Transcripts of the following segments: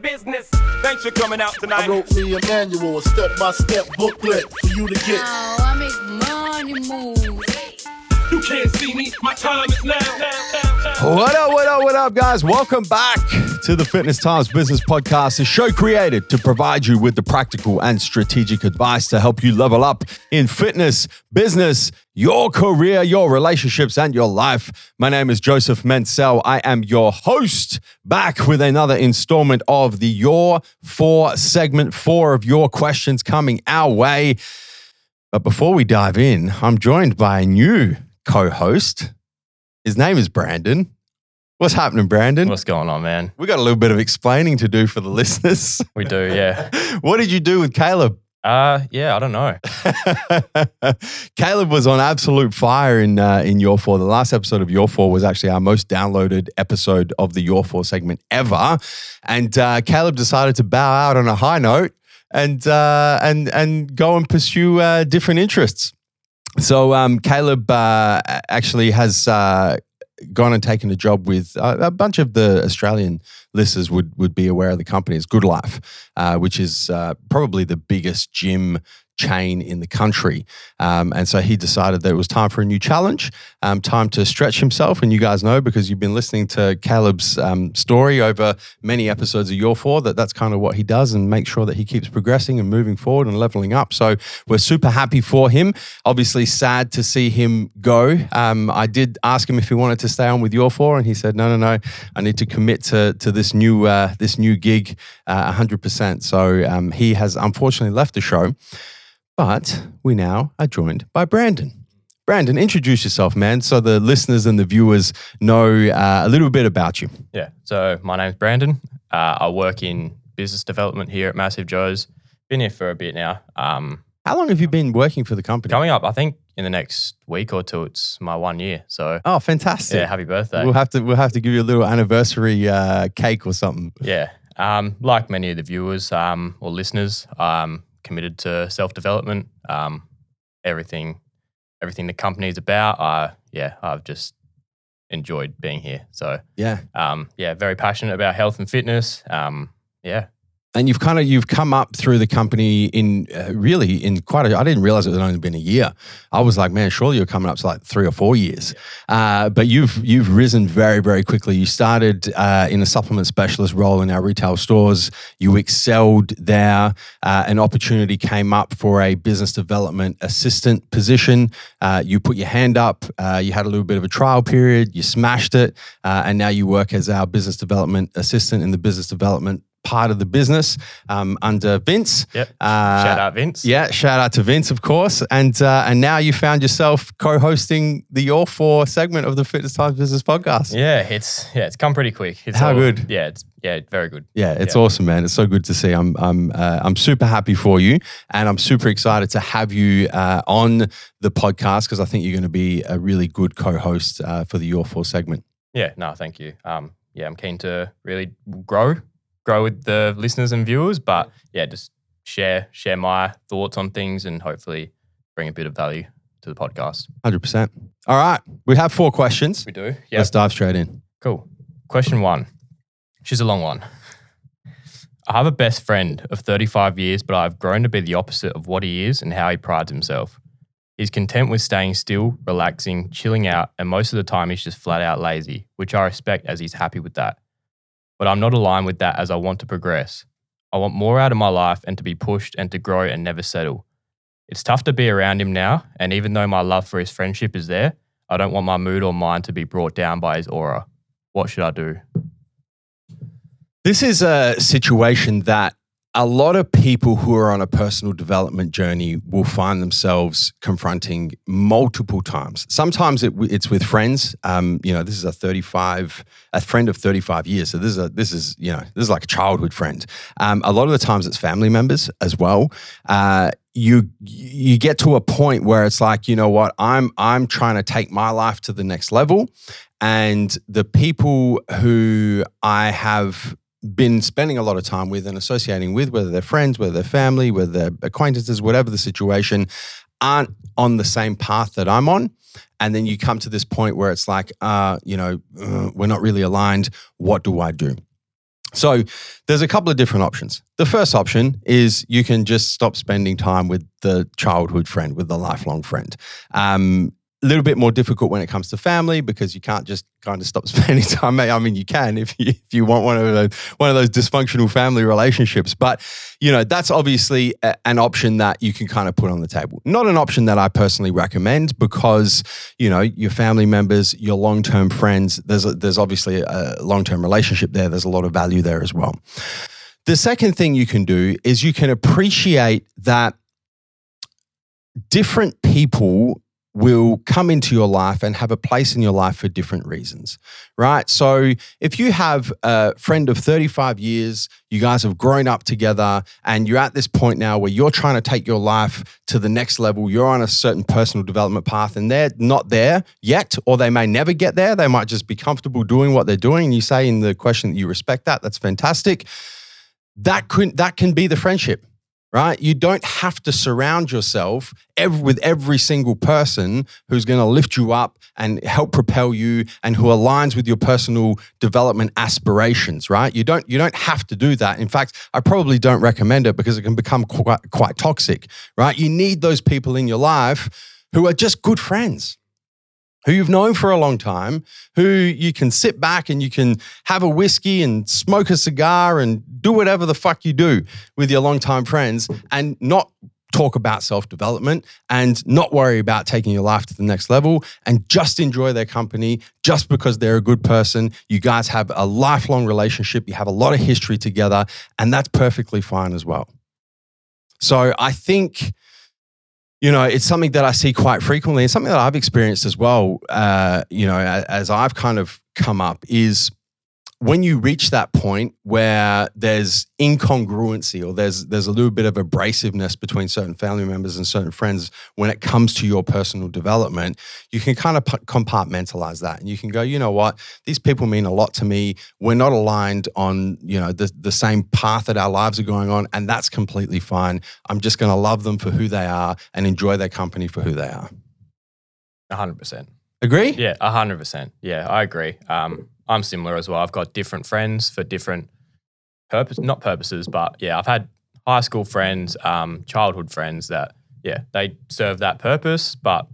business. Thanks for coming out I wrote me a manual, a step-by-step booklet for you to get. Oh, I make money move. You can't see me. My time is now. now, now, now. What up, what up, what up, guys? Welcome back to the Fitness Times Business Podcast, a show created to provide you with the practical and strategic advice to help you level up in fitness, business, your career, your relationships, and your life. My name is Joseph Mansell. I am your host, back with another installment of the Your Four segment, four of your questions coming our way. But before we dive in, I'm joined by a new co host. His name is Brandon. What's happening, Brandon? What's going on, man? we got a little bit of explaining to do for the listeners. We do, yeah. what did you do with Caleb? Uh, yeah, I don't know. Caleb was on absolute fire in uh, in Your Four. The last episode of Your Four was actually our most downloaded episode of the Your Four segment ever, and uh, Caleb decided to bow out on a high note and uh, and and go and pursue uh, different interests. So um, Caleb uh, actually has uh, gone and taken a job with uh, a bunch of the Australian listeners would would be aware of the company. It's Goodlife, uh, which is uh, probably the biggest gym chain in the country. Um, and so he decided that it was time for a new challenge, um, time to stretch himself. And you guys know because you've been listening to Caleb's um, story over many episodes of Your Four that that's kind of what he does and make sure that he keeps progressing and moving forward and leveling up. So we're super happy for him. Obviously, sad to see him go. Um, I did ask him if he wanted to stay on with Your Four, and he said, "No, no, no. I need to commit to to this new uh, this new gig, uh, hundred percent." So um, he has unfortunately left the show. But we now are joined by Brandon. Brandon, introduce yourself, man, so the listeners and the viewers know uh, a little bit about you. Yeah. So my name's Brandon. Uh, I work in business development here at Massive Joe's. Been here for a bit now. Um, How long have you been working for the company? coming up, I think in the next week or two, it's my one year. So Oh, fantastic! yeah, happy birthday. We'll have to we'll have to give you a little anniversary uh, cake or something. yeah. Um, like many of the viewers um, or listeners, um, committed to self development. Um, everything, everything the company's about. I yeah, I've just enjoyed being here. So Yeah, um, yeah, very passionate about health and fitness. Um, yeah, and you've kind of you've come up through the company in uh, really in quite a. I didn't realize it had only been a year. I was like, man, surely you're coming up to like three or four years. Uh, but you've you've risen very very quickly. You started uh, in a supplement specialist role in our retail stores. You excelled there. Uh, an opportunity came up for a business development assistant position. Uh, you put your hand up. Uh, you had a little bit of a trial period. You smashed it, uh, and now you work as our business development assistant in the business development part of the business um, under Vince. yep. Uh, Shout out Vince. Yeah, shout out to Vince, of course, and uh, and now you found yourself co-hosting the Your Four segment of the Fitness Times Business Podcast. Yeah, it's yeah, it's come pretty quick. It's How good? Yeah, it's yeah, very good. Yeah, it's Yeah. awesome, man. It's so good to see. I'm I'm uh, I'm super happy for you, and I'm super excited to have you uh, on the podcast because I think you're going to be a really good co-host uh, for the Your Four segment. Yeah, no, thank you. Um, yeah, I'm keen to really grow, grow with the listeners and viewers, but yeah, just share share my thoughts on things and hopefully bring a bit of value to the podcast. Hundred percent. All right, we have four questions. We do. Yeah. Let's dive straight in. Cool. Question one. She's a long one. I have a best friend of 35 years, but I've grown to be the opposite of what he is and how he prides himself. He's content with staying still, relaxing, chilling out, and most of the time he's just flat out lazy, which I respect as he's happy with that. But I'm not aligned with that as I want to progress. I want more out of my life and to be pushed and to grow and never settle. It's tough to be around him now, and even though my love for his friendship is there, I don't want my mood or mind to be brought down by his aura. What should I do? This is a situation that a lot of people who are on a personal development journey will find themselves confronting multiple times. Sometimes it, it's with friends. Um, you know, this is a 35, a friend of 35 years. So this is a, this is, you know, this is like a childhood friend. Um, a lot of the times it's family members as well. Uh, you you get to a point where it's like, you know what, I'm I'm trying to take my life to the next level. And the people who I have been spending a lot of time with and associating with, whether they're friends, whether they're family, whether they're acquaintances, whatever the situation, aren't on the same path that I'm on. And then you come to this point where it's like, uh, you know, uh, we're not really aligned. What do I do? So there's a couple of different options. The first option is you can just stop spending time with the childhood friend, with the lifelong friend. Um, a little bit more difficult when it comes to family because you can't just kind of stop spending time. I mean, you can if you, if you want one of those one of those dysfunctional family relationships, but you know that's obviously a, an option that you can kind of put on the table. Not an option that I personally recommend because you know your family members, your long term friends. There's a, there's obviously a long term relationship there. There's a lot of value there as well. The second thing you can do is you can appreciate that different people will come into your life and have a place in your life for different reasons, right? So if you have a friend of 35 years, you guys have grown up together, and you're at this point now where you're trying to take your life to the next level, you're on a certain personal development path, and they're not there yet, or they may never get there. They might just be comfortable doing what they're doing. And you say in the question that you respect that, that's fantastic. That could that can be the friendship right? You don't have to surround yourself every, with every single person who's going to lift you up and help propel you and who aligns with your personal development aspirations, right? You don't you don't have to do that. In fact, I probably don't recommend it because it can become quite quite toxic, right? You need those people in your life who are just good friends who you've known for a long time, who you can sit back and you can have a whiskey and smoke a cigar and do whatever the fuck you do with your longtime friends and not talk about self development and not worry about taking your life to the next level and just enjoy their company just because they're a good person. You guys have a lifelong relationship, you have a lot of history together, and that's perfectly fine as well. So I think you know, it's something that I see quite frequently. and something that I've experienced as well. Uh, you know, as I've kind of come up, is when you reach that point where there's incongruency or there's there's a little bit of abrasiveness between certain family members and certain friends when it comes to your personal development you can kind of compartmentalize that and you can go you know what? These people mean a lot to me. We're not aligned on you know the, the same path that our lives are going on and that's completely fine. I'm just going to love them for who they are and enjoy their company for who they are. 100% agree? Yeah 100% yeah i agree. Um, I'm similar as well. I've got different friends for different purpose, not purposes, but yeah, I've had high school friends, um, childhood friends that yeah, they serve that purpose, but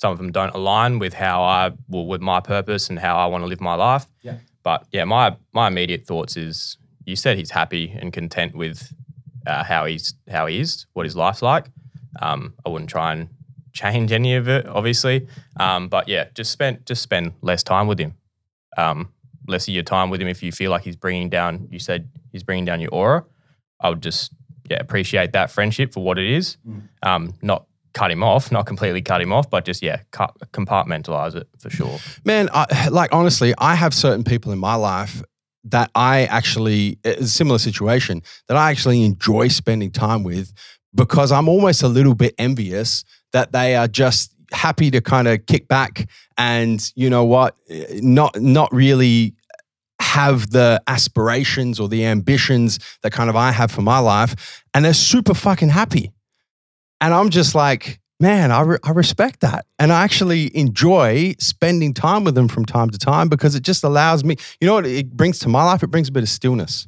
some of them don't align with how I well with my purpose and how I want to live my life. Yeah. But yeah, my my immediate thoughts is you said he's happy and content with uh, how he's how he is, what his life's like. Um, I wouldn't try and change any of it, obviously. Um, but yeah, just spend just spend less time with him um, less of your time with him if you feel like he's bringing down. You said he's bringing down your aura. I would just yeah appreciate that friendship for what it is. Mm. Um, not cut him off, not completely cut him off, but just yeah, cut, compartmentalize it for sure. Man, I, like honestly, I have certain people in my life that I actually a similar situation that I actually enjoy spending time with because I'm almost a little bit envious that they are just happy to kind of kick back and you know what, not not really have the aspirations or the ambitions that kind of I have for my life, and they're super fucking happy. And I'm just like, man, I, re- I respect that. And I actually enjoy spending time with them from time to time because it just allows me, you know what it brings to my life? It brings a bit of stillness.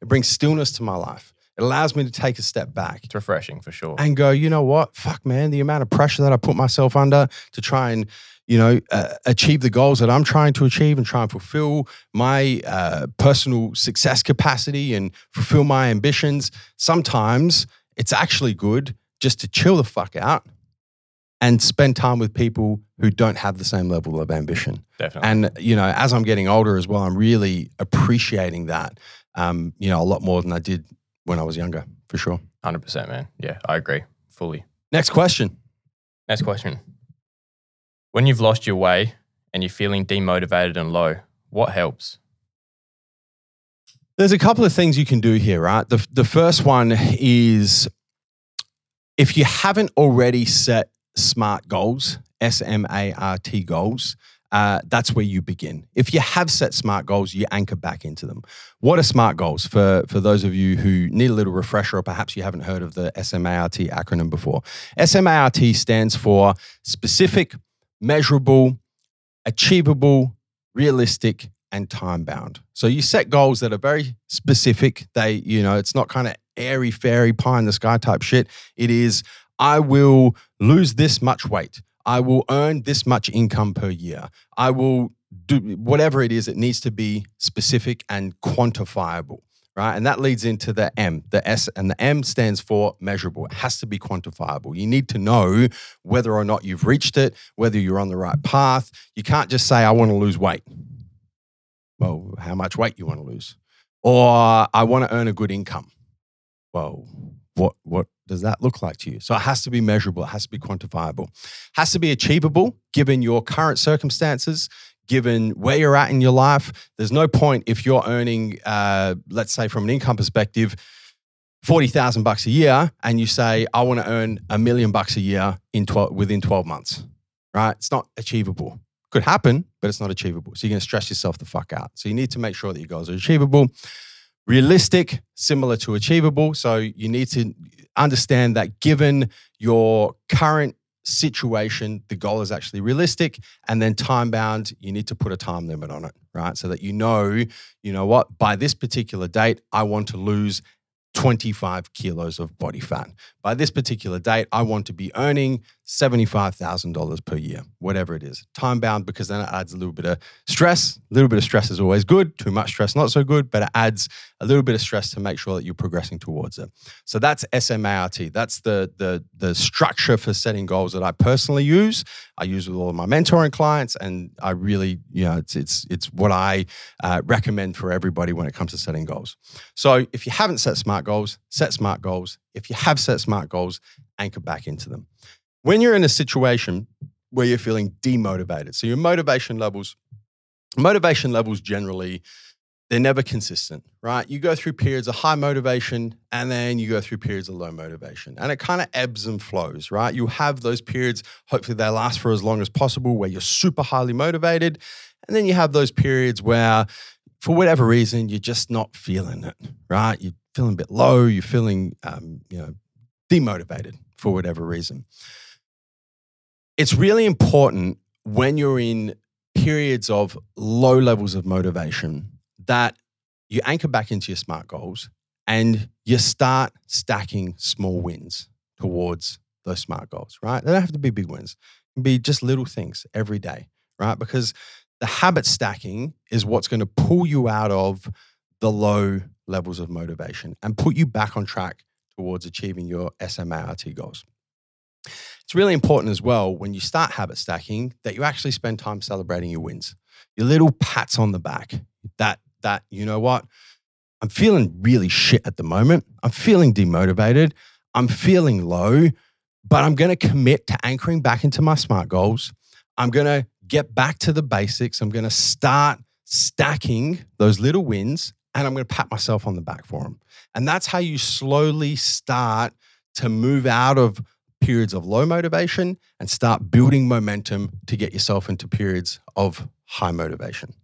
It brings stillness to my life. It allows me to take a step back. It's refreshing for sure. And go, you know what? Fuck, man, the amount of pressure that I put myself under to try and, you know, uh, achieve the goals that I'm trying to achieve and try and fulfill my uh, personal success capacity and fulfill my ambitions. Sometimes it's actually good just to chill the fuck out and spend time with people who don't have the same level of ambition. Definitely. And, you know, as I'm getting older as well, I'm really appreciating that, um, you know, a lot more than I did when I was younger, for sure. 100%, man. Yeah, I agree fully. Next question. Next question. When you've lost your way and you're feeling demotivated and low, what helps? There's a couple of things you can do here, right? The, the first one is if you haven't already set SMART goals, S M A R T goals, uh, that's where you begin. If you have set SMART goals, you anchor back into them. What are SMART goals for, for those of you who need a little refresher or perhaps you haven't heard of the SMART acronym before? SMART stands for specific, measurable, achievable, realistic, and time bound. So you set goals that are very specific. They, you know, it's not kind of airy fairy pie in the sky type shit. It is, I will lose this much weight. I will earn this much income per year. I will do whatever it is, it needs to be specific and quantifiable, right? And that leads into the M. The S and the M stands for measurable. It has to be quantifiable. You need to know whether or not you've reached it, whether you're on the right path. You can't just say, I want to lose weight. Well, how much weight you want to lose? Or I want to earn a good income. Well, what what does that look like to you? So it has to be measurable, it has to be quantifiable, has to be achievable given your current circumstances, given where you're at in your life. There's no point if you're earning, uh, let's say, from an income perspective, forty thousand bucks a year, and you say, "I want to earn a million bucks a year in 12, within twelve months." Right? It's not achievable. Could happen, but it's not achievable. So you're going to stress yourself the fuck out. So you need to make sure that your goals are achievable realistic, similar to achievable. So you need to understand that given your current situation, the goal is actually realistic. And then time bound, you need to put a time limit on it, right? So that you know, you know what, by this particular date, I want to lose 25 kilos of body fat. By this particular date, I want to be earning $75,000 per year, whatever it is. Time bound because then it adds a little bit of stress. A little bit of stress is always good. Too much stress, not so good, but it adds a little bit of stress to make sure that you're progressing towards it. So that's SMART. That's the, the, the structure for setting goals that I personally use. I use with all of my mentoring clients, and I really, you know, it's, it's, it's what I uh, recommend for everybody when it comes to setting goals. So if you haven't set SMART goals, set SMART goals. If you have set SMART goals, anchor back into them when you're in a situation where you're feeling demotivated, so your motivation levels, motivation levels generally, they're never consistent, right? You go through periods of high motivation and then you go through periods of low motivation. And it kind of ebbs and flows, right? You have those periods, hopefully they last for as long as possible, where you're super highly motivated. And then you have those periods where, for whatever reason, you're just not feeling it, right? You're feeling a bit low, you're feeling, um, you know, demotivated for whatever reason it's really important when you're in periods of low levels of motivation that you anchor back into your smart goals and you start stacking small wins towards those smart goals, right? They don't have to be big wins. It can be just little things every day, right? Because the habit stacking is what's going to pull you out of the low levels of motivation and put you back on track towards achieving your SMART goals. It's really important as well when you start habit stacking that you actually spend time celebrating your wins. Your little pats on the back. That that you know what? I'm feeling really shit at the moment. I'm feeling demotivated. I'm feeling low, but I'm going to commit to anchoring back into my smart goals. I'm going to get back to the basics. I'm going to start stacking those little wins and I'm going to pat myself on the back for them. And that's how you slowly start to move out of periods of low motivation and start building momentum to get yourself into periods of high motivation.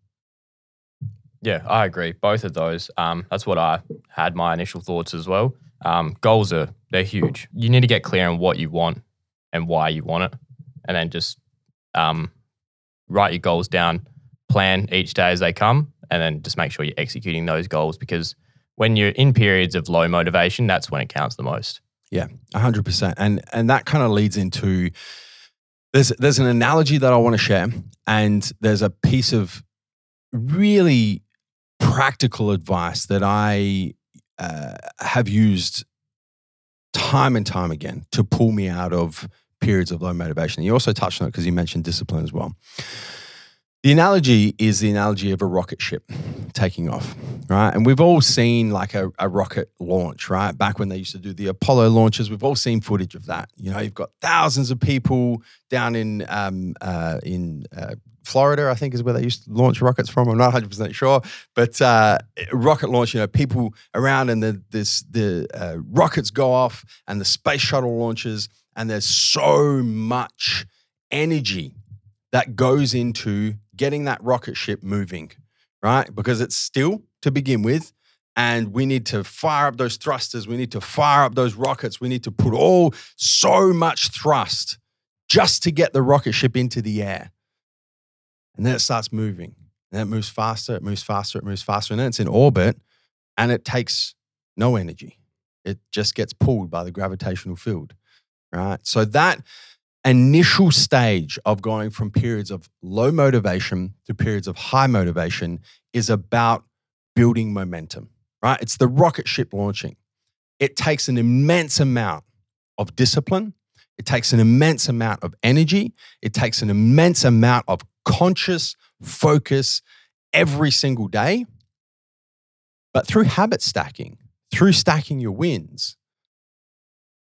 Yeah, I agree. Both of those. Um, that's what I had my initial thoughts as well. Um, goals are they're huge. You need to get clear on what you want and why you want it, and then just um, write your goals down, plan each day as they come, and then just make sure you're executing those goals because when you're in periods of low motivation, that's when it counts the most. Yeah, hundred percent, and and that kind of leads into there's there's an analogy that I want to share, and there's a piece of really practical advice that I uh, have used time and time again to pull me out of periods of low motivation. You also touched on it because you mentioned discipline as well. The analogy is the analogy of a rocket ship taking off, right? And we've all seen like a, a, rocket launch, right? Back when they used to do the Apollo launches, we've all seen footage of that. You know, you've got thousands of people down in um, uh, in uh, Florida, I think is where they used to launch rockets from. I'm not 100 percent sure, but uh, rocket launch, you know, people around and the this the uh, rockets go off and the space shuttle launches, and there's so much energy that goes into getting that rocket ship moving, right? Because it's still to begin with. And we need to fire up those thrusters. We need to fire up those rockets. We need to put all so much thrust just to get the rocket ship into the air. And then it starts moving And it moves faster, it moves faster, it moves faster. And then it's in orbit and it takes no energy. It just gets pulled by the gravitational field. Right. So that initial stage of going from periods of low motivation to periods of high motivation is about building momentum, right? It's the rocket ship launching. It takes an immense amount of discipline. It takes an immense amount of energy. It takes an immense amount of conscious focus every single day. But through habit stacking, through stacking your wins,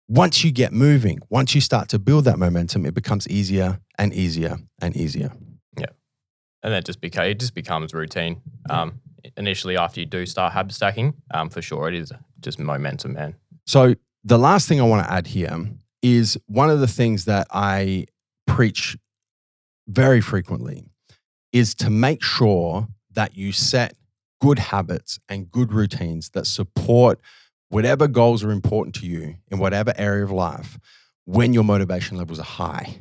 once you get moving, once you start to build that momentum, it becomes easier and easier and easier. Yeah. And that just beca- it just becomes routine. Um, initially, after you do start habit stacking, um, for sure, it is just momentum, man. So, the last thing I want to add here is one of the things that I preach very frequently is to make sure that you set good habits and good routines that support whatever goals are important to you in whatever area of life when your motivation levels are high.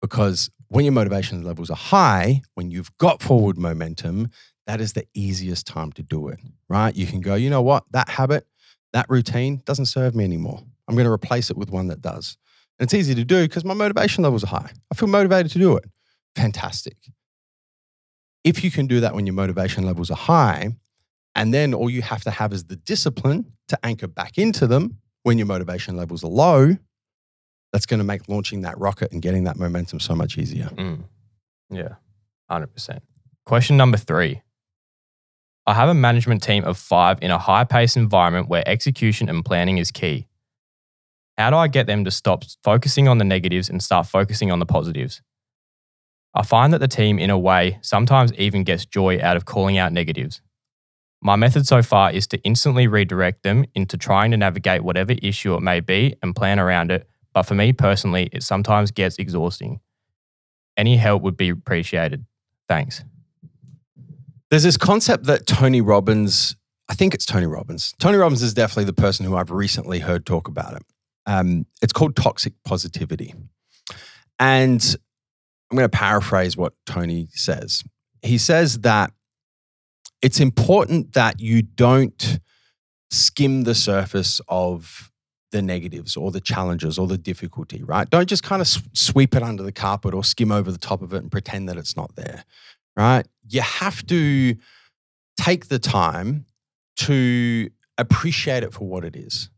Because when your motivation levels are high, when you've got forward momentum, that is the easiest time to do it, right? You can go, you know what, that habit, that routine doesn't serve me anymore. I'm going to replace it with one that does. And it's easy to do because my motivation levels are high. I feel motivated to do it. Fantastic. If you can do that when your motivation levels are high, and then all you have to have is the discipline to anchor back into them when your motivation levels are low, that's going to make launching that rocket and getting that momentum so much easier. Mm. Yeah, 100%. Question number three I have a management team of five in a high paced environment where execution and planning is key. How do I get them to stop focusing on the negatives and start focusing on the positives? I find that the team, in a way, sometimes even gets joy out of calling out negatives. My method so far is to instantly redirect them into trying to navigate whatever issue it may be and plan around it. But for me personally, it sometimes gets exhausting. Any help would be appreciated. Thanks. There's this concept that Tony Robbins, I think it's Tony Robbins. Tony Robbins is definitely the person who I've recently heard talk about it. Um, it's called toxic positivity. And I'm going to paraphrase what Tony says. He says that it's important that you don't skim the surface of the negatives or the challenges or the difficulty, right? Don't just kind of sweep it under the carpet or skim over the top of it and pretend that it's not there, right? You have to take the time to appreciate it for what it is.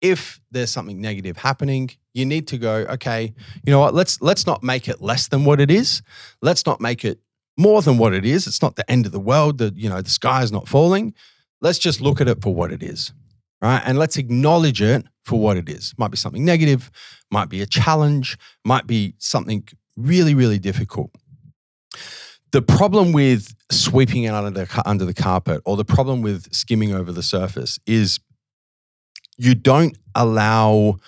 If there's something negative happening, you need to go, okay, you know what? Let's let's not make it less than what it is. Let's not make it more than what it is. It's not the end of the world. The you know the sky is not falling. Let's just look at it for what it is, right? And let's acknowledge it for what it is. Might be something negative, might be a challenge, might be something really really difficult. The problem with sweeping it under the under the carpet, or the problem with skimming over the surface, is you don't allow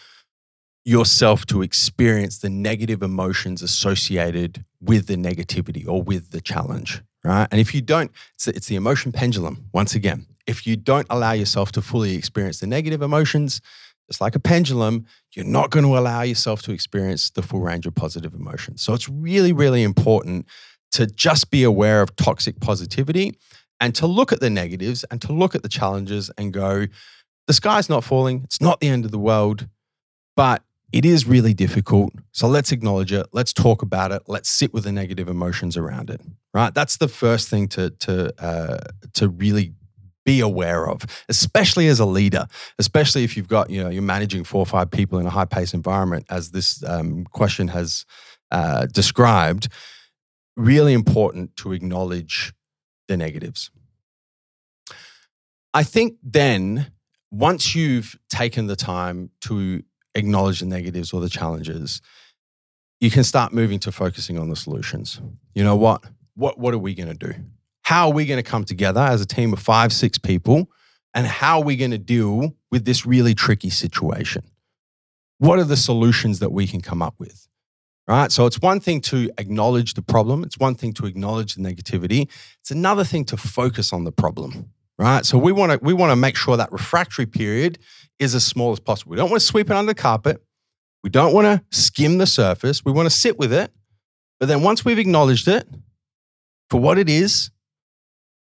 yourself to experience the negative emotions associated with the negativity or with the challenge, right? And if you don't, it's, it's the emotion pendulum, once again. If you don't allow yourself to fully experience the negative emotions, just like a pendulum, you're not going to allow yourself to experience the full range of positive emotions. So it's really, really important to just be aware of toxic positivity and to look at the negatives and to look at the challenges and go, the sky's not falling. It's not the end of the world, but it is really difficult. So let's acknowledge it. Let's talk about it. Let's sit with the negative emotions around it. Right. That's the first thing to to uh, to really be aware of, especially as a leader, especially if you've got you know you're managing four or five people in a high pace environment, as this um, question has uh, described. Really important to acknowledge the negatives. I think then once you've taken the time to acknowledge the negatives or the challenges, you can start moving to focusing on the solutions. You know what? What, what are we going to do? How are we going to come together as a team of five, six people? And how are we going to deal with this really tricky situation? What are the solutions that we can come up with? Right. So it's one thing to acknowledge the problem, it's one thing to acknowledge the negativity, it's another thing to focus on the problem. Right. So we want to we want to make sure that refractory period is as small as possible. We don't want to sweep it under the carpet. We don't want to skim the surface. We want to sit with it. But then once we've acknowledged it, for what it is,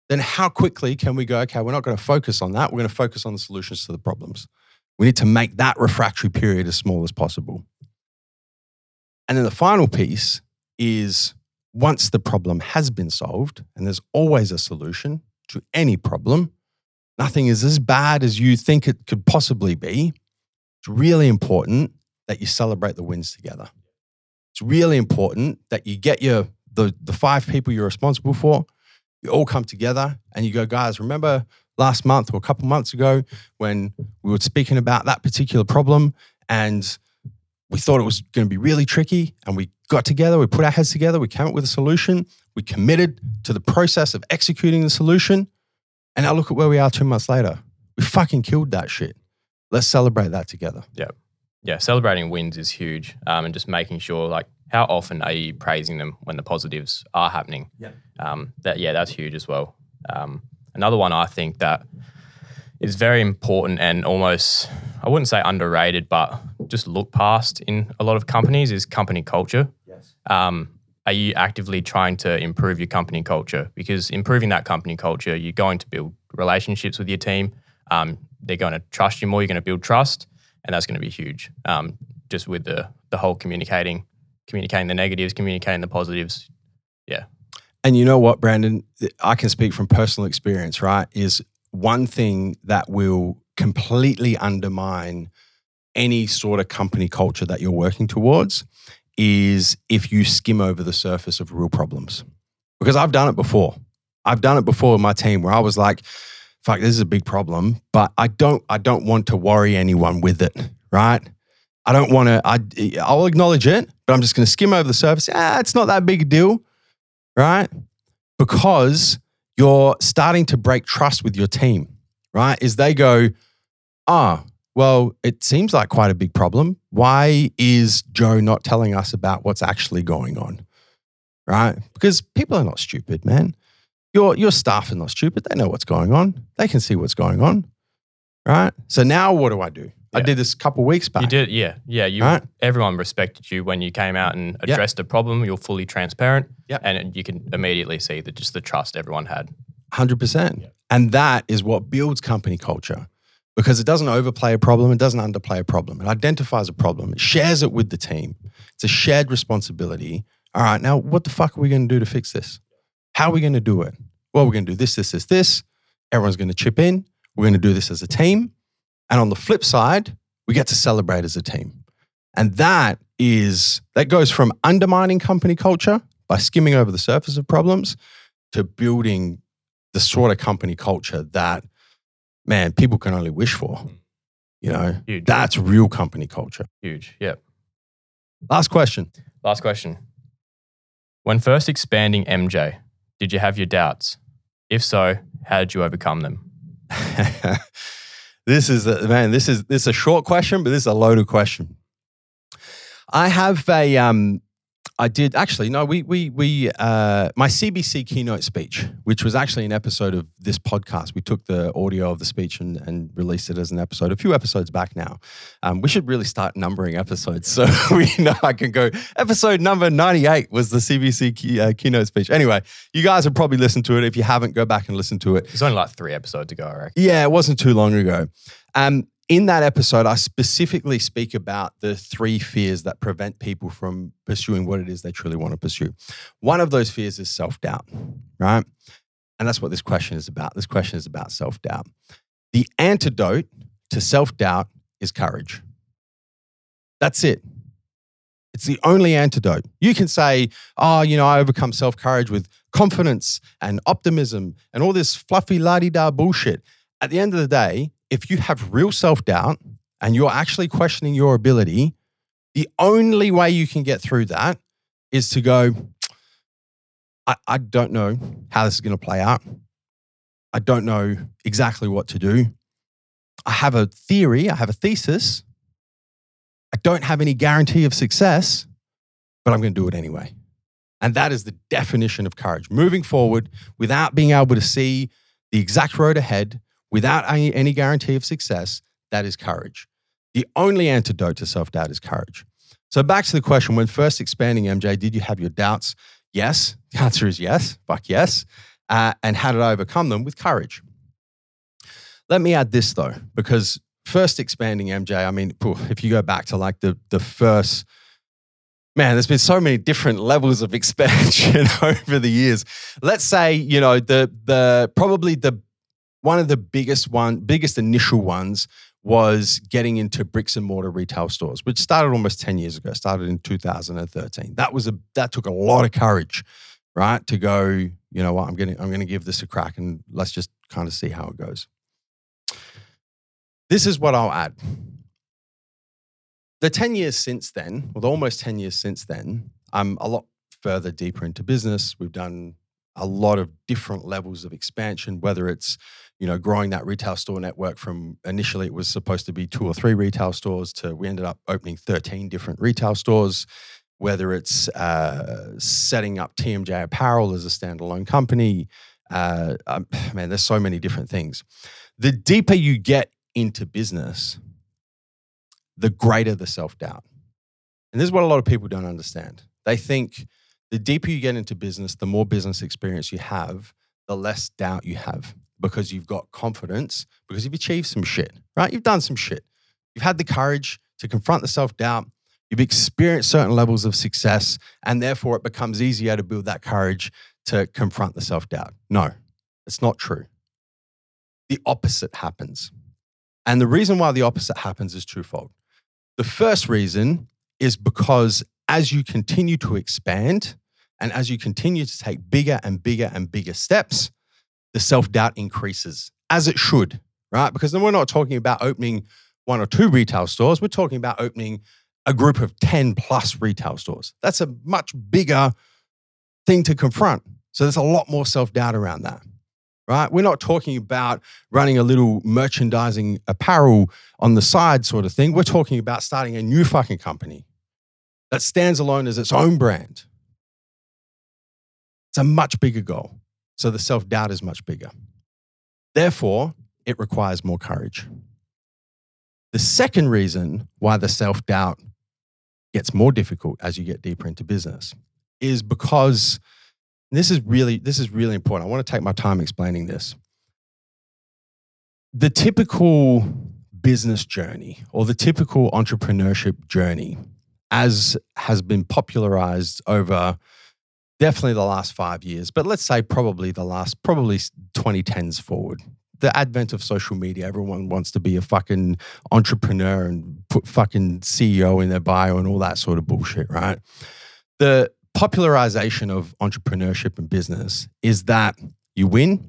then how quickly can we go, okay, we're not going to focus on that. We're going to focus on the solutions to the problems. We need to make that refractory period as small as possible. And then the final piece is once the problem has been solved, and there's always a solution to any problem, nothing is as bad as you think it could possibly be. It's really important that you celebrate the wins together. It's really important that you get your the, the five people you're responsible for, you all come together and you go, guys, remember last month or a couple months ago when we were speaking about that particular problem and we thought it was going to be really tricky and we got together, we put our heads together, we came up with a solution, we committed to the process of executing the solution. And now look at where we are two months later. We fucking killed that shit. Let's celebrate that together. Yeah, Yeah. celebrating wins is huge, um, and just making sure like how often are you praising them when the positives are happening? Yeah. Um, that yeah, that's huge as well. Um, another one I think that is very important and almost I wouldn't say underrated, but just look past in a lot of companies is company culture. Yes. Um, are you actively trying to improve your company culture? Because improving that company culture, you're going to build relationships with your team. Um, they're going to trust you more. You're going to build trust, and that's going to be huge. Um, just with the the whole communicating, communicating the negatives, communicating the positives. Yeah. And you know what, Brandon? I can speak from personal experience, right? Is one thing that will completely undermine any sort of company culture that you're working towards is if you skim over the surface of real problems. Because I've done it before. I've done it before with my team where I was like, fuck, this is a big problem, but I don't I don't want to worry anyone with it, right? I don't want to I I'll acknowledge it, but I'm just going to skim over the surface. Ah, it's not that big a deal, right? Because you're starting to break trust with your team, right? Is they go, ah, well, it seems like quite a big problem. Why is Joe not telling us about what's actually going on? Right? Because people are not stupid, man. Your your staff are not stupid. They know what's going on. They can see what's going on. Right? So now what do I do? I did this a couple weeks back. You did, yeah, yeah. You Right. everyone respected you when you came out and Yeah. addressed a problem. You're fully transparent, Yep. and you can immediately see that just the trust everyone had. 100%. And that is what builds company culture because it doesn't overplay a problem, it doesn't underplay a problem. It identifies a problem, it shares it with the team. It's a shared responsibility. All right, now what the fuck are we going to do to fix this? How are we going to do it? Well, we're going to do this, this, this, this. Everyone's going to chip in. We're going to do this as a team. And on the flip side, we get to celebrate as a team. And that is, that goes from undermining company culture by skimming over the surface of problems to building the sort of company culture that, man, people can only wish for. You know, Huge, that's real company culture. huge. Yep. Last question. Last question. When first expanding MJ, did you have your doubts? If so, how did you overcome them? this is a, man. This is this is a short question, but this is a loaded question. I have a um. I did actually no. We we we uh my CBC keynote speech, which was actually an episode of this podcast. We took the audio of the speech and, and released it as an episode a few episodes back now. Um, we should really start numbering episodes so we know I can go. Episode number ninety eight was the CBC key, uh, keynote speech. Anyway, you guys have probably listened to it. If you haven't, go back and listen to it. It's only like three episodes ago, I reckon. Yeah, it wasn't too long ago. Um, in that episode, I specifically speak about the three fears that prevent people from pursuing what it is they truly want to pursue. One of those fears is self doubt, right? And that's what this question is about. This question is about self doubt. The antidote to self doubt is courage. That's it. It's the only antidote. You can say, oh, you know, I overcome self courage with confidence and optimism and all this fluffy la di da bullshit. At the end of the day, if you have real self doubt and you're actually questioning your ability, the only way you can get through that is to go, I, I don't know how this is going to play out. I don't know exactly what to do. I have a theory, I have a thesis. I don't have any guarantee of success, but I'm going to do it anyway. And that is the definition of courage. Moving forward without being able to see the exact road ahead, without any, guarantee of success, that is courage. The only antidote to self doubt is courage. So, back to the question when first expanding MJ, did you have your doubts? Yes. The answer is yes. Fuck yes. Uh, and how did I overcome them? With courage. Let me add this though, because first expanding MJ, I mean, if you go back to like the the first man, there's been so many different levels of expansion over the years. Let's say, you know, the the probably the one of the biggest one, biggest initial ones was getting into bricks and mortar retail stores, which started almost 10 years ago, started in 2013. That was a that took a lot of courage, right? To go, you know what, I'm gonna I'm gonna give this a crack and let's just kind of see how it goes. This is what I'll add. The 10 years since then, or the almost 10 years since then, I'm a lot further deeper into business. We've done a lot of different levels of expansion, whether it's you know growing that retail store network from initially it was supposed to be two or three retail stores to we ended up opening 13 different retail stores whether it's uh, setting up tmj apparel as a standalone company uh, um, man there's so many different things. The deeper you get into business the greater the self-doubt. And this is what a lot of people don't understand. They think the deeper you get into business the more business experience you have the less doubt you have because you've got confidence, because you've achieved some shit, right? You've done some shit. You've had the courage to confront the self doubt. You've experienced certain levels of success, and therefore it becomes easier to build that courage to confront the self doubt. No, it's not true. The opposite happens. And the reason why the opposite happens is twofold. The first reason is because as you continue to expand and as you continue to take bigger and bigger and bigger steps, the self doubt increases as it should, right? Because then we're not talking about opening one or two retail stores, we're talking about opening a group of 10 plus retail stores. That's a much bigger thing to confront. So there's a lot more self doubt around that, right? We're not talking about running a little merchandising apparel on the side sort of thing. We're talking about starting a new fucking company that stands alone as its own brand. It's a much bigger goal. So the self doubt is much bigger. Therefore, it requires more courage. The second reason why the self doubt gets more difficult as you get deeper into business is because this is really this is really important. I want to take my time explaining this. The typical business journey or the typical entrepreneurship journey as has been popularized over definitely the last five years, but let's say probably the last, probably 2010s forward. The advent of social media, everyone wants to be a fucking entrepreneur and put fucking CEO in their bio and all that sort of bullshit, right? The popularization of entrepreneurship and business is that you win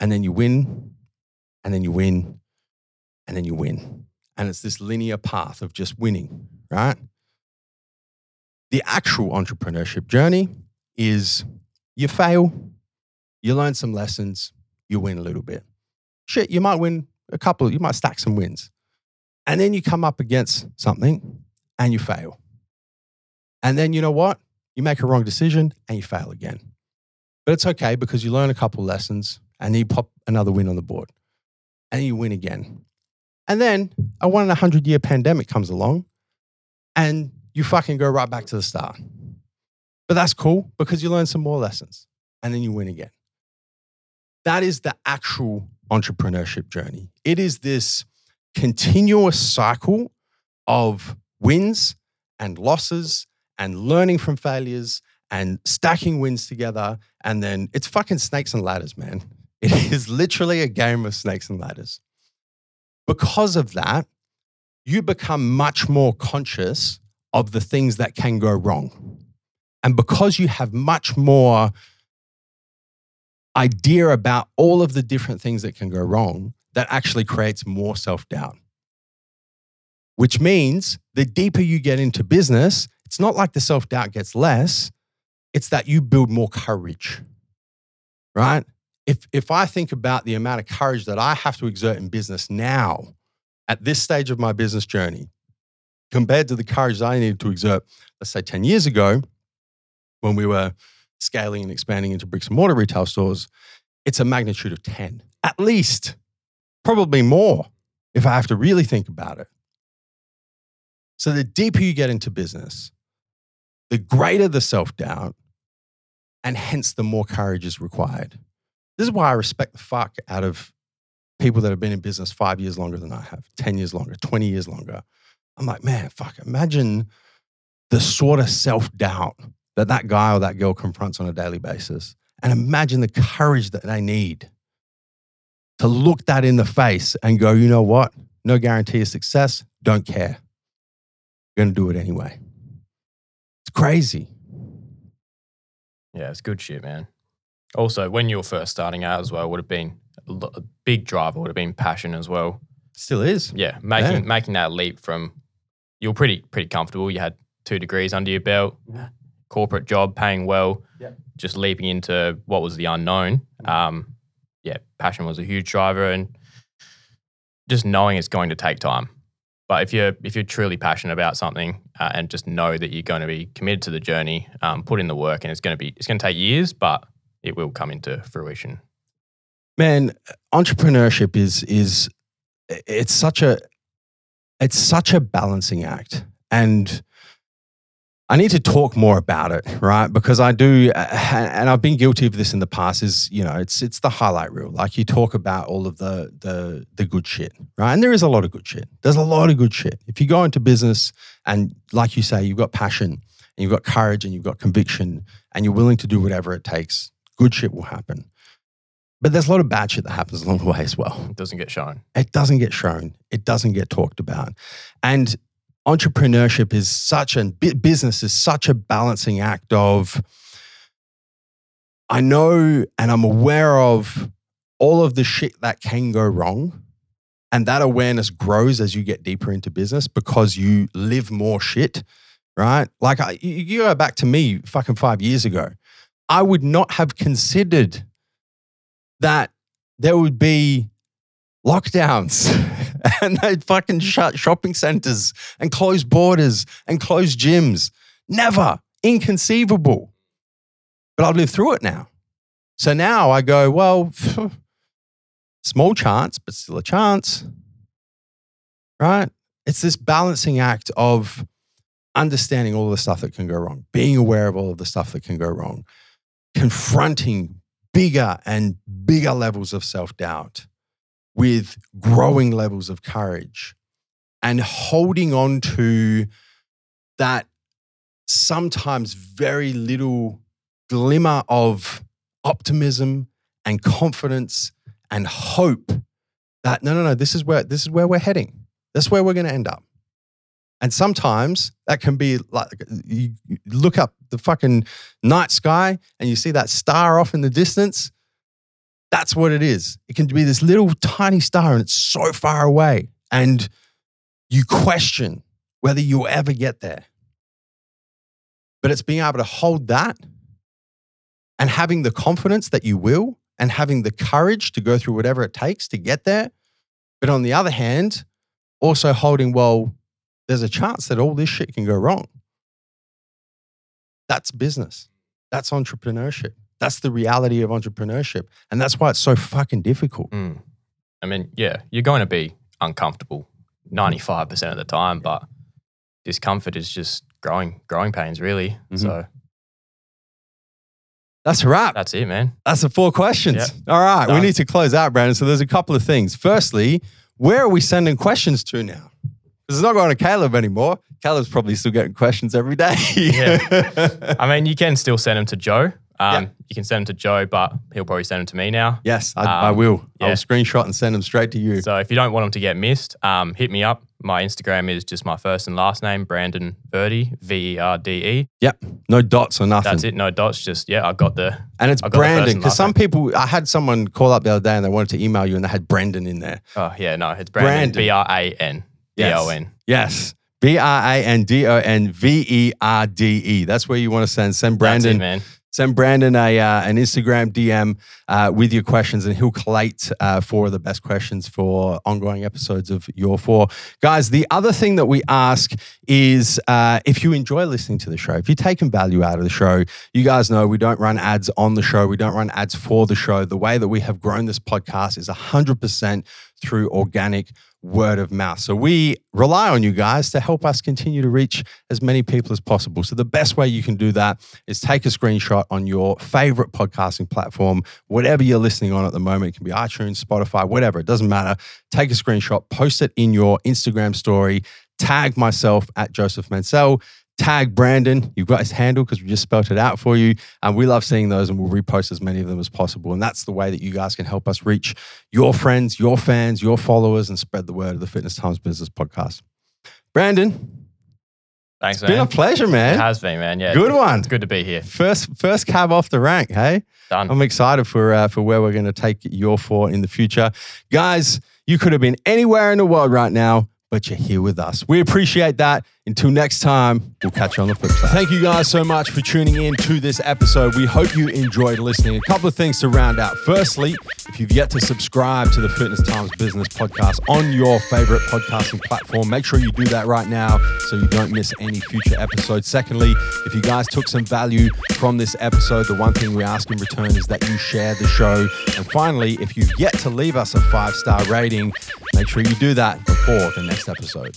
and then you win and then you win and then you win. And it's this linear path of just winning, right? The actual entrepreneurship journey is you fail, you learn some lessons, you win a little bit. Shit, you might win a couple, you might stack some wins. And then you come up against something and you fail. And then you know what? You make a wrong decision and you fail again. But it's okay because you learn a couple lessons and you pop another win on the board and you win again. And then a one in a hundred year pandemic comes along and you fucking go right back to the start. But that's cool because you learn some more lessons and then you win again. That is the actual entrepreneurship journey. It is this continuous cycle of wins and losses and learning from failures and stacking wins together. And then it's fucking snakes and ladders, man. It is literally a game of snakes and ladders. Because of that, you become much more conscious of the things that can go wrong. And because you have much more idea about all of the different things that can go wrong, that actually creates more self doubt. Which means the deeper you get into business, it's not like the self doubt gets less, it's that you build more courage, right? If, if I think about the amount of courage that I have to exert in business now, at this stage of my business journey, compared to the courage I needed to exert, let's say 10 years ago, when we were scaling and expanding into bricks and mortar retail stores, it's a magnitude of 10, at least, probably more if I have to really think about it. So the deeper you get into business, the greater the self doubt, And hence, the more courage is required. This is why I respect the fuck out of people that have been in business five years longer than I have, 10 years longer, 20 years longer. I'm like, man, fuck, imagine the sort of self doubt that that guy or that girl confronts on a daily basis. And imagine the courage that they need to look that in the face and go, you know what? No guarantee of success. Don't care. Going to do it anyway. It's crazy. Yeah, it's good shit, man. Also, when you were first starting out as well, would have been a, a big driver. Would have been passion as well. Still is. Yeah, making Yeah. making that leap from you were pretty pretty comfortable. You had two degrees under your belt, corporate job, paying well. Yeah. Just leaping into what was the unknown. Um, yeah, passion was a huge driver, and just knowing it's going to take time. But if you're if you're truly passionate about something uh, and just know that you're going to be committed to the journey, um, put in the work, and it's going to be it's going to take years, but it will come into fruition. man entrepreneurship is is it's such a it's such a balancing act. And i need to talk more about it right? Because i do and i've been guilty of this in the past is you know it's it's the highlight reel. Like you talk about all of the the the good shit right? And there is a lot of good shit. There's a lot of good shit. If you go into business and like you say you've got passion and you've got courage and you've got conviction and you're willing to do whatever it takes good shit will happen but there's a lot of bad shit that happens along the way as well. It doesn't get shown. It doesn't get shown, it doesn't get talked about. And entrepreneurship is such a business is such a balancing act of I know and I'm aware of all of the shit that can go wrong. And that awareness grows as you get deeper into business because you live more shit, right? Like I, you you go back to me fucking five years ago. I would not have considered that there would be lockdowns and they'd fucking shut shopping centers and close borders and close gyms. Never. Inconceivable. But I've lived through it now. So now I go, well, small chance, but still a chance. Right? It's this balancing act of understanding all the stuff that can go wrong, being aware of all of the stuff that can go wrong, confronting bigger and bigger levels of self doubt with growing levels of courage and holding on to that sometimes very little glimmer of optimism and confidence and hope that no no no this is where this is where we're heading. This is where we're going to end up and sometimes that can be like you look up the fucking night sky and you see that star off in the distance. That's what it is. It can be this little tiny star and it's so far away. And you question whether you'll ever get there. But it's being able to hold that and having the confidence that you will and having the courage to go through whatever it takes to get there. But on the other hand, also holding, well, there's a chance that all this shit can go wrong. That's business. That's entrepreneurship. That's the reality of entrepreneurship. And that's why it's so fucking difficult. Mm. I mean, yeah, you're going to be uncomfortable 95% of the time, but discomfort is just growing, growing pains, really. Mhm. So That's a wrap. that's it, man. That's the four questions. Yeah. All right. We need to close out, Brandon. So there's a couple of things. Firstly, where are we sending questions to now? Because it's not going to Caleb anymore. Caleb's probably still getting questions every day. Yeah. I mean, you can still send them to Joe. Um, Yeah. You can send them to Joe, but he'll probably send them to me now. yes, I, I Um, will. I'll screenshot and send them straight to you. So if you don't want them to get missed, um, hit me up. My Instagram is just my first and last name, Brandon Verde, V E R D E. Yep. No dots or nothing. That's it. No dots. Just yeah, I got the. And it's I got the first Brandon. Because some people, I had someone call up the other day and they wanted to email you and they had Brendan in there. Oh yeah, no, it's Brandon. Brandon. B R A N D O N. Yes. B R A N D O N V E R D E. That's where you want to send. Send Brandon. it, man. Send Brandon a uh, an Instagram DM uh, with your questions, and he'll collate uh, four of the best questions for ongoing episodes of Your Four. Guys, the other thing that we ask is uh, if you enjoy listening to the show, if you're taking value out of the show, you guys know we don't run ads on the show, we don't run ads for the show. The way that we have grown this podcast is 100% through organic word of mouth. So we rely on you guys to help us continue to reach as many people as possible. So the best way you can do that is take a screenshot on your favorite podcasting platform, whatever you're listening on at the moment. It can be iTunes, Spotify, whatever. It doesn't matter. Take a screenshot, post it in your Instagram story, tag myself at Joseph Mansell. Tag Brandon. You've got his handle because we just spelled it out for you. And we love seeing those and we'll repost as many of them as possible. And that's the way that you guys can help us reach your friends, your fans, your followers, and spread the word of the Fitness Times Business podcast. Brandon, Thanks, it's been a pleasure, man. It has been, man. Yeah. Good one. It's good to be here. First, first cab off the rank, hey? Done. I'm excited for uh, for where we're going to take your four in the future, guys. You could have been anywhere in the world right now, but you're here with us. We appreciate that. Until next time, we'll catch you on the flip side. Thank you guys so much for tuning in to this episode. We hope you enjoyed listening. A couple of things to round out. Firstly, if you've yet to subscribe to the Fitness Times Business Podcast on your favorite podcasting platform, make sure you do that right now so you don't miss any future episodes. Secondly, if you guys took some value from this episode, the one thing we ask in return is that you share the show. And finally, if you've yet to leave us a five star rating, make sure you do that before the next episode.